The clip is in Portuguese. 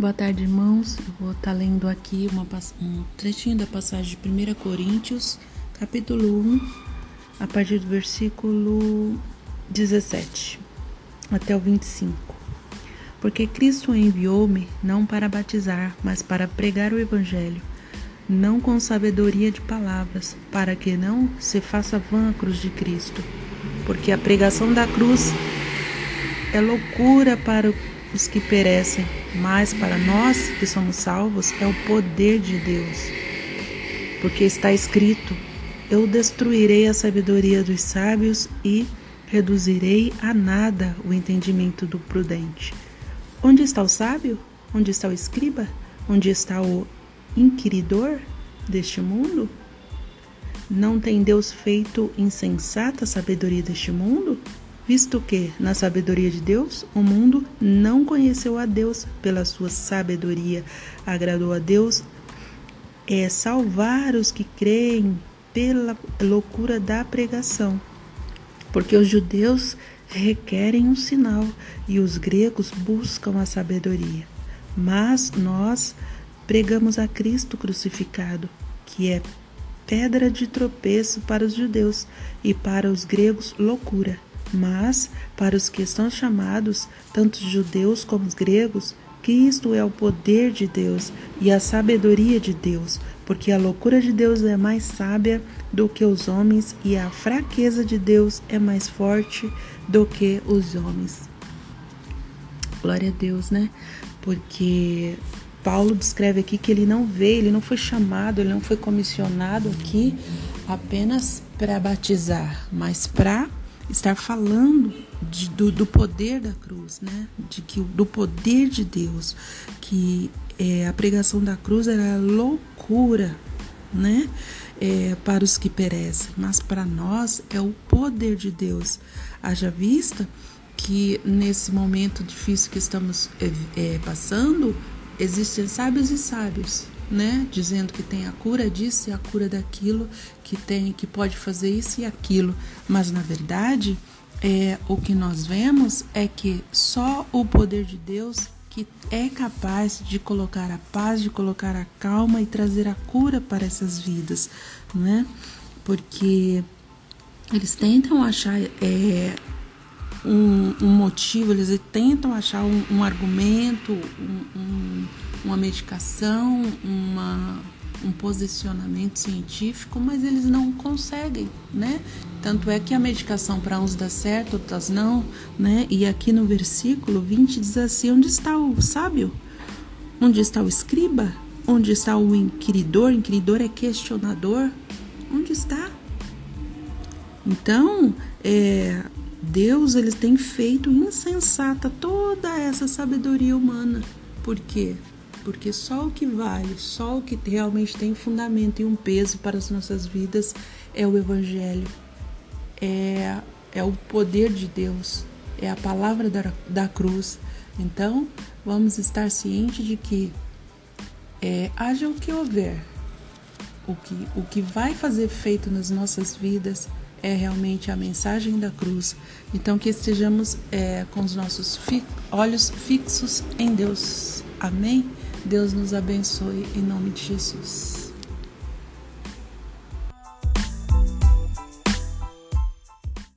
Boa tarde, irmãos. Eu vou estar lendo aqui uma, um trechinho da passagem de 1 Coríntios, capítulo 1, a partir do versículo 17 até o 25. Porque Cristo enviou-me não para batizar, mas para pregar o Evangelho, não com sabedoria de palavras, para que não se faça vã a cruz de Cristo. Porque a pregação da cruz é loucura para os que perecem mas para nós que somos salvos é o poder de Deus. Porque está escrito: Eu destruirei a sabedoria dos sábios e reduzirei a nada o entendimento do prudente. Onde está o sábio? Onde está o escriba? Onde está o inquiridor deste mundo? Não tem Deus feito insensata a sabedoria deste mundo? Visto que, na sabedoria de Deus, o mundo não conheceu a Deus pela sua sabedoria. Agradou a Deus é salvar os que creem pela loucura da pregação. Porque os judeus requerem um sinal e os gregos buscam a sabedoria. Mas nós pregamos a Cristo crucificado, que é pedra de tropeço para os judeus e para os gregos loucura mas, para os que estão chamados, tanto judeus como os gregos, Cristo é o poder de Deus e a sabedoria de Deus, porque a loucura de Deus é mais sábia do que os homens e a fraqueza de Deus é mais forte do que os homens. Glória a Deus, né? Porque Paulo descreve aqui que ele não veio, ele não foi chamado, ele não foi comissionado aqui apenas para batizar, mas para estar falando de, do, do, poder da cruz, né? De que do poder de Deus, que é, a pregação da cruz era loucura, né? É, para os que perecem, mas para nós é o poder de Deus. Haja vista que nesse momento difícil que estamos é, é passando, existem sábios e sábios, né? Dizendo que tem a cura disso e a cura daquilo, que tem, que pode fazer isso e aquilo. Mas na verdade, é, o que nós vemos é que só o poder de Deus que é capaz de colocar a paz, de colocar a calma e trazer a cura para essas vidas, né? Porque eles tentam achar é, um, um, motivo, eles tentam achar um, um argumento, um, uma medicação, uma, um posicionamento científico, mas eles não conseguem, né? Tanto é que a medicação para uns dá certo, outras não, né? E aqui no versículo 20 diz assim: onde está o sábio? Onde está o escriba? Onde está o inquiridor? Inquiridor é questionador. Onde está? Então, é, Deus ele tem feito insensata toda essa sabedoria humana. Por quê? Porque só o que vale, só o que realmente tem fundamento e um peso para as nossas vidas é o Evangelho, é, é o poder de Deus, é a palavra da, da cruz. Então, vamos estar cientes de que é, haja o que houver, o que, o que vai fazer feito nas nossas vidas é realmente a mensagem da cruz. Então, que estejamos é, com os nossos fi olhos fixos em Deus. Amém? Deus nos abençoe em nome de Jesus.